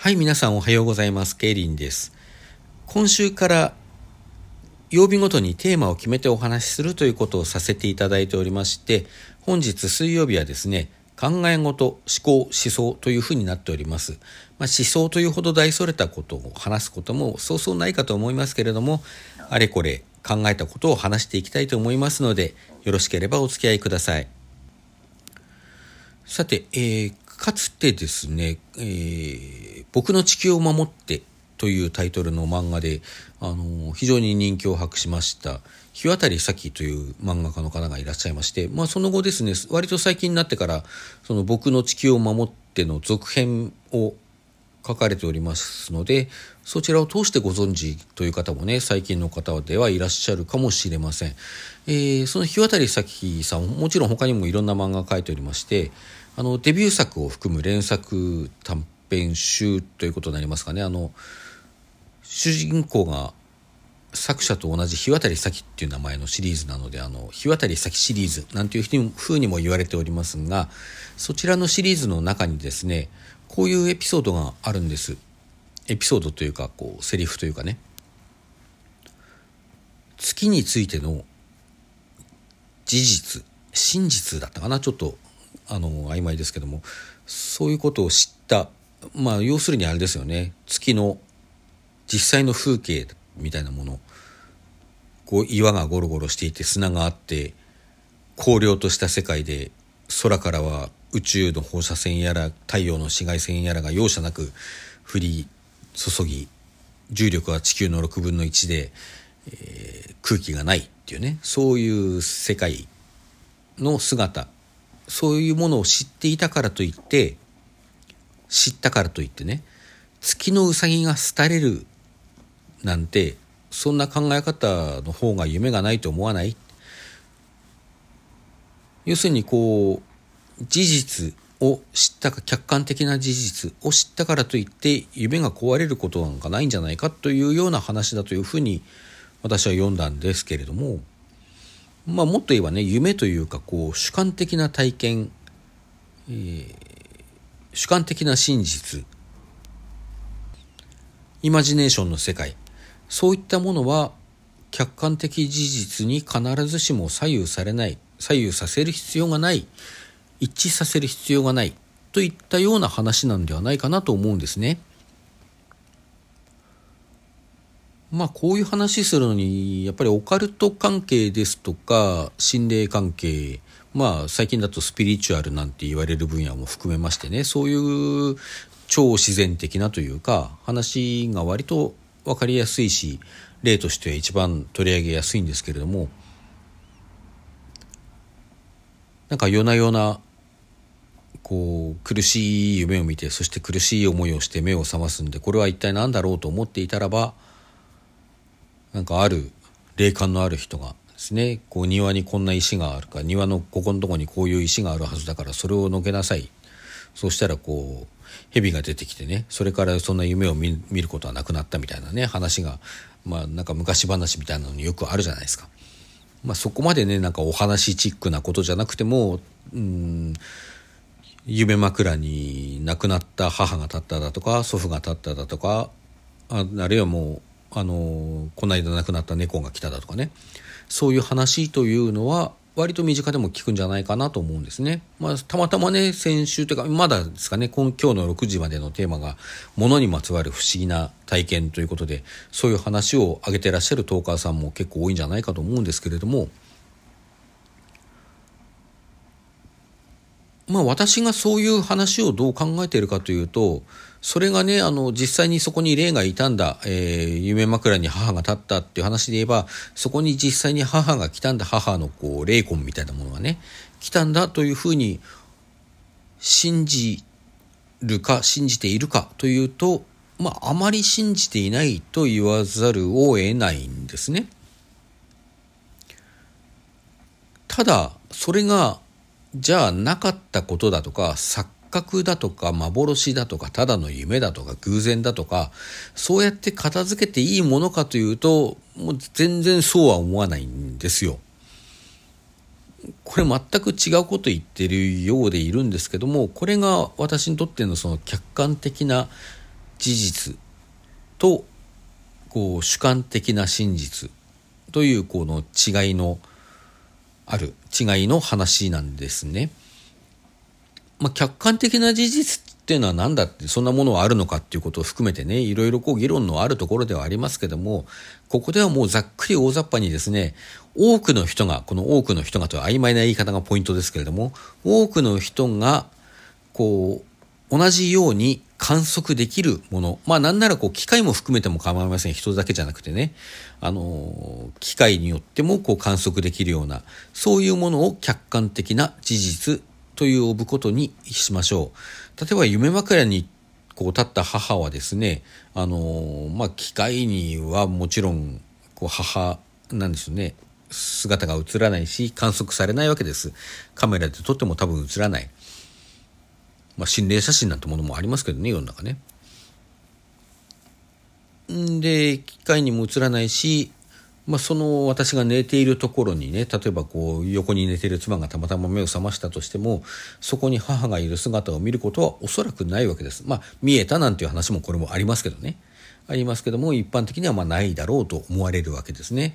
はい、皆さんおはようございます。ケイリンです。今週から曜日ごとにテーマを決めてお話しするということをさせていただいておりまして、本日水曜日はですね、考え事、思考、思想というふうになっております。まあ、思想というほど大それたことを話すこともそうそうないかと思いますけれども、あれこれ考えたことを話していきたいと思いますので、よろしければお付き合いください。さて、えーかつてですね、えー僕の地球を守ってというタイトルの漫画で、あの非常に人気を博しました、日渡咲という漫画家の方がいらっしゃいまして、まあその後ですね、割と最近になってから、その僕の地球を守っての続編を書かれておりますので、そちらを通してご存知という方もね、最近の方ではいらっしゃるかもしれません。えーその日渡咲さん、もちろん他にもいろんな漫画を描いておりまして、あの、デビュー作を含む連作短編集ということになりますかね。あの、主人公が作者と同じ日渡咲っていう名前のシリーズなので、あの、日渡咲シリーズなんていうふうにも言われておりますが、そちらのシリーズの中にですね、こういうエピソードがあるんです。エピソードというか、こう、セリフというかね。月についての事実、真実だったかな、ちょっと、あの、曖昧ですけども、そういうことを知った、まあ、要するにあれですよね、月の実際の風景みたいなもの、こう、岩がゴロゴロしていて砂があって、荒涼とした世界で、空からは宇宙の放射線やら太陽の紫外線やらが容赦なく降り注ぎ、重力は地球の6分の1で、えー空気がないっていうね、そういう世界の姿、そういうものを知っていたからといって、知ったからといってね、月のうさぎが廃れるなんて、そんな考え方の方が夢がないと思わない。要するにこう、事実を知ったか、客観的な事実を知ったからといって、夢が壊れることなんかないんじゃないかというような話だというふうに私は読んだんですけれども、まあもっと言えばね、夢というか、こう、主観的な体験、えー主観的な真実、イマジネーションの世界、そういったものは客観的事実に必ずしも左右されない、左右させる必要がない、一致させる必要がない、といったような話なんではないかなと思うんですね。まあこういう話するのに、やっぱりオカルト関係ですとか、心霊関係、まあ最近だとスピリチュアルなんて言われる分野も含めましてね、そういう超自然的なというか、話が割と分かりやすいし、例としては一番取り上げやすいんですけれども、なんか夜な夜な、こう苦しい夢を見て、そして苦しい思いをして目を覚ますんで、これは一体何だろうと思っていたらば、なんかある霊感のある人がですねこう庭にこんな石があるか庭のここのとこにこういう石があるはずだからそれをのけなさいそうしたらこう蛇が出てきてねそれからそんな夢を見ることはなくなったみたいなね話がまあなんか昔話みたいなのによくあるじゃないですか。まあ、そこまでねなんかお話チックなことじゃなくてもうん夢枕に亡くなった母が立っただとか祖父が立っただとかああるいはもうあのこの間亡くなった猫が来ただとかねそういう話というのは割と身近でも聞くんじゃないかなと思うんですね。まあ、たまたまね、先週というか、まだですかね、今今日の6時までのテーマが、物にまつわる不思議な体験ということで、そういう話を挙げてらっしゃるトーカーさんも結構多いんじゃないかと思うんですけれども、まあ私がそういう話をどう考えているかというと、それがね、あの、実際にそこに霊がいたんだ、えー夢枕に母が立ったっていう話で言えば、そこに実際に母が来たんだ、母のこう、霊魂みたいなものがね、来たんだというふうに信じるか、信じているかというと、まああまり信じていないと言わざるを得ないんですね。ただ、それが、じゃあなかったことだとか、錯覚だとか、幻だとか、ただの夢だとか、偶然だとか、そうやって片付けていいものかというと、もう全然そうは思わないんですよ。これ全く違うこと言ってるようでいるんですけども、これが私にとってのその客観的な事実とこう主観的な真実というこの違いのある違いの話なんですね。まあ、客観的な事実っていうのは何だってそんなものはあるのかっていうことを含めてねいろいろこう議論のあるところではありますけどもここではもうざっくり大雑把にですね多くの人がこの多くの人がという曖昧な言い方がポイントですけれども多くの人がこう同じように観測できるもの。まあなんならこう機械も含めても構いません。人だけじゃなくてね。あの機械によってもこう観測できるようなそういうものを客観的な事実という呼ぶことにしましょう。例えば夢枕にこう立った母はですね、あのまあ、機械にはもちろんこう母なんですよね。姿が映らないし観測されないわけです。カメラで撮っても多分映らない、まあ、心霊写真なんてものもありますけどね世の中ねんで機械にも映らないしまあ、その私が寝ているところにね例えばこう横に寝ている妻がたまたま目を覚ましたとしてもそこに母がいる姿を見ることはおそらくないわけです。まあ見えたなんていう話もこれもありますけどねありますけども一般的にはまないだろうと思われるわけですね。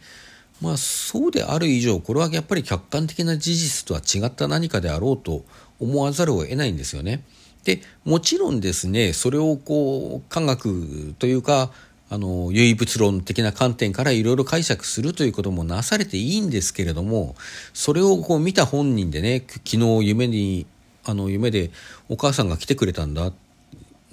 まあそうである以上これはやっぱり客観的な事実とは違った何かであろうと思わざるを得ないんですよね。でもちろんですねそれをこう科学というかあの唯物論的な観点からいろいろ解釈するということもなされていいんですけれどもそれをこう見た本人でね昨日夢にあの夢でお母さんが来てくれたんだ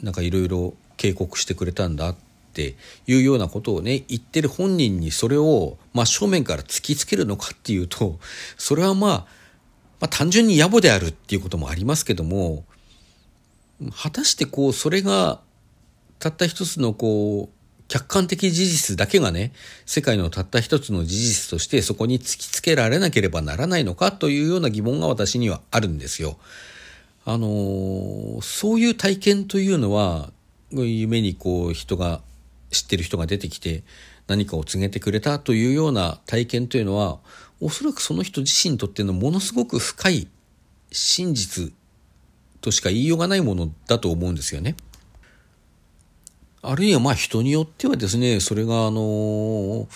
なんかいろいろ警告してくれたんだっっていうようなことをね言ってる本人にそれを真正面から突きつけるのかっていうとそれはまあ、まあ、単純に野暮であるっていうこともありますけども果たしてこうそれがたった一つのこう客観的事実だけがね、世界のたった一つの事実としてそこに突きつけられなければならないのかというような疑問が私にはあるんですよ。あのそういう体験というのは、夢にこう人が、知ってる人が出てきて何かを告げてくれたというような体験というのは、おそらくその人自身にとってのものすごく深い真実としか言いようがないものだと思うんですよね。あるいはまあ人によってはですね、それがあの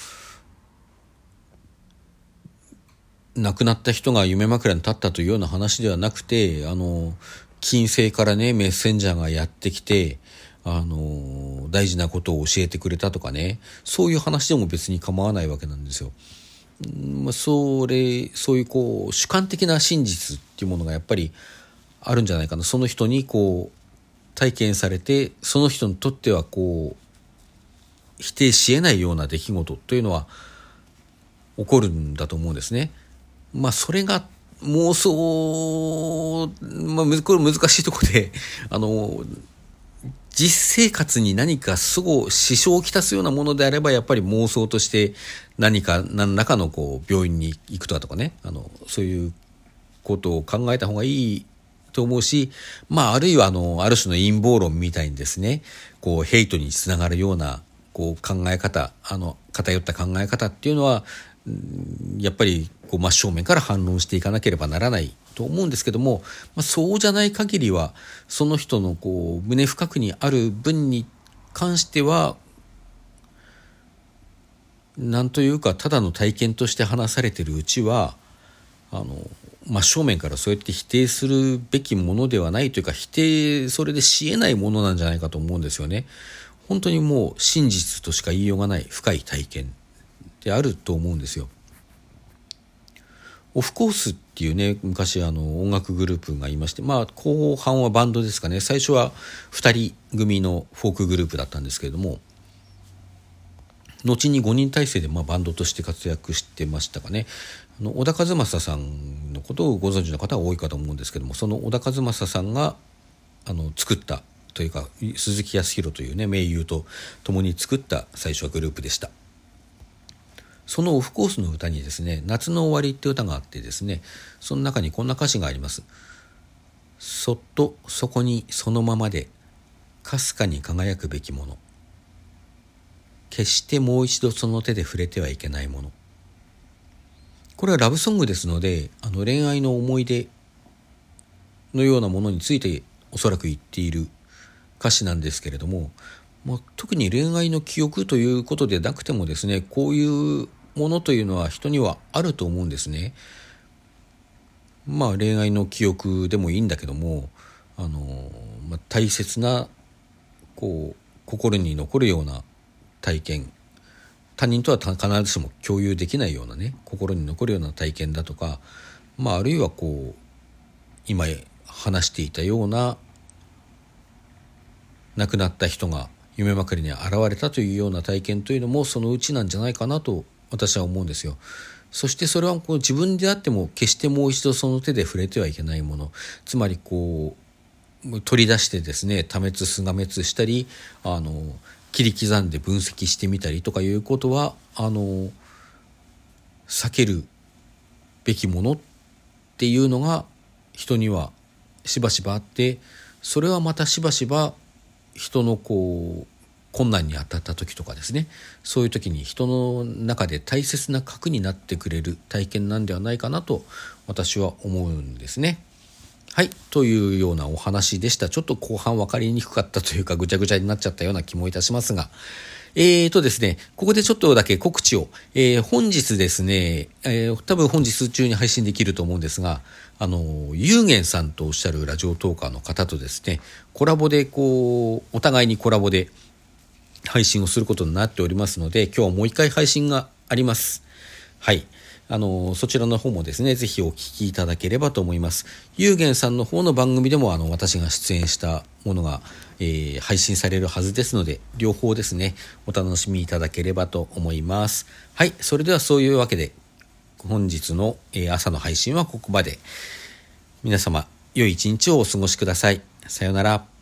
亡くなった人が夢枕に立ったというような話ではなくて、あの、金星からね、メッセンジャーがやってきて、あの、大事なことを教えてくれたとかね、そういう話でも別に構わないわけなんですよ。まあ、それ、そういうこう、主観的な真実っていうものがやっぱりあるんじゃないかな。その人にこう、体験されてその人にとってはこう否定しえないような出来事というのは起こるんだと思うんですね。まあそれが妄想、まあ、これ難しいところで、あの、実生活に何かすご支障をきたすようなものであれば、やっぱり妄想として何か、何らかのこう、病院に行くとかとかね、あの、そういうことを考えた方がいいと思うし、まあ、あるいは、あの、ある種の陰謀論みたいにですね、こう、ヘイトにつながるような、こう、考え方、あの、偏った考え方っていうのは、やっぱり、こう、真正面から反論していかなければならないと思うんですけども、まあ、そうじゃない限りは、その人の、こう、胸深くにある分に関しては、なんというか、ただの体験として話されてるうちは、あの、真正面からそうやって否定するべきものではないというか否定それでしえないものなんじゃないかと思うんですよね。本当にもう真実としか言いようがない深い体験であると思うんですよ。オフコースっていうね昔あの音楽グループがいましてまあ後半はバンドですかね。最初は2人組のフォークグループだったんですけれども後に5人体制でまあバンドとして活躍してましたかね。あの小田和正さんのことをご存知の方は多いかと思うんですけどもその小田和正さんがあの作ったというか鈴木康弘というね名優と共に作った最初はグループでした。そのオフコースの歌にですね「夏の終わり」って歌があってですねその中にこんな歌詞があります「そっとそこにそのままでかすかに輝くべきもの。決してもう一度その手で触れてはいけないもの。これはラブソングですのであの恋愛の思い出のようなものについておそらく言っている歌詞なんですけれどもまあ、特に恋愛の記憶ということでなくてもですねこういうものというのは人にはあると思うんですね。まあ恋愛の記憶でもいいんだけどもあの、まあ、大切なこう心に残るような体験他人とは必ずしも共有できないようなね心に残るような体験だとか、まあ、あるいはこう今話していたような亡くなった人が夢まくりに現れたというような体験というのもそのうちなんじゃないかなと私は思うんですよ。そしてそれはこう自分であっても決してもう一度その手で触れてはいけないものつまりこう取り出してですね多滅すが滅したりあの切り刻んで分析してみたりとかいうことはあの避けるべきものっていうのが人にはしばしばあってそれはまたしばしば人のこう困難に当たった時とかですね。そういう時に人の中で大切な核になってくれる体験なんではないかなと私は思うんですね。はい。というようなお話でした。ちょっと後半分かりにくかったというかぐちゃぐちゃになっちゃったような気もいたしますが。えーとですね、ここでちょっとだけ告知を。えー、本日ですね、えー、多分本日中に配信できると思うんですが、あの、ゆうげんさんとおっしゃるラジオトーカーの方とですね、コラボでこう、お互いにコラボで配信をすることになっておりますので、今日はもう一回配信があります。はい。あの、そちらの方もですね、ぜひお聞きいただければと思います。ゆうげんさんの方の番組でも、あの、私が出演したものが、えー、配信されるはずですので、両方ですね、お楽しみいただければと思います。はい。それではそういうわけで、本日の、え、朝の配信はここまで。皆様、良い一日をお過ごしください。さようなら。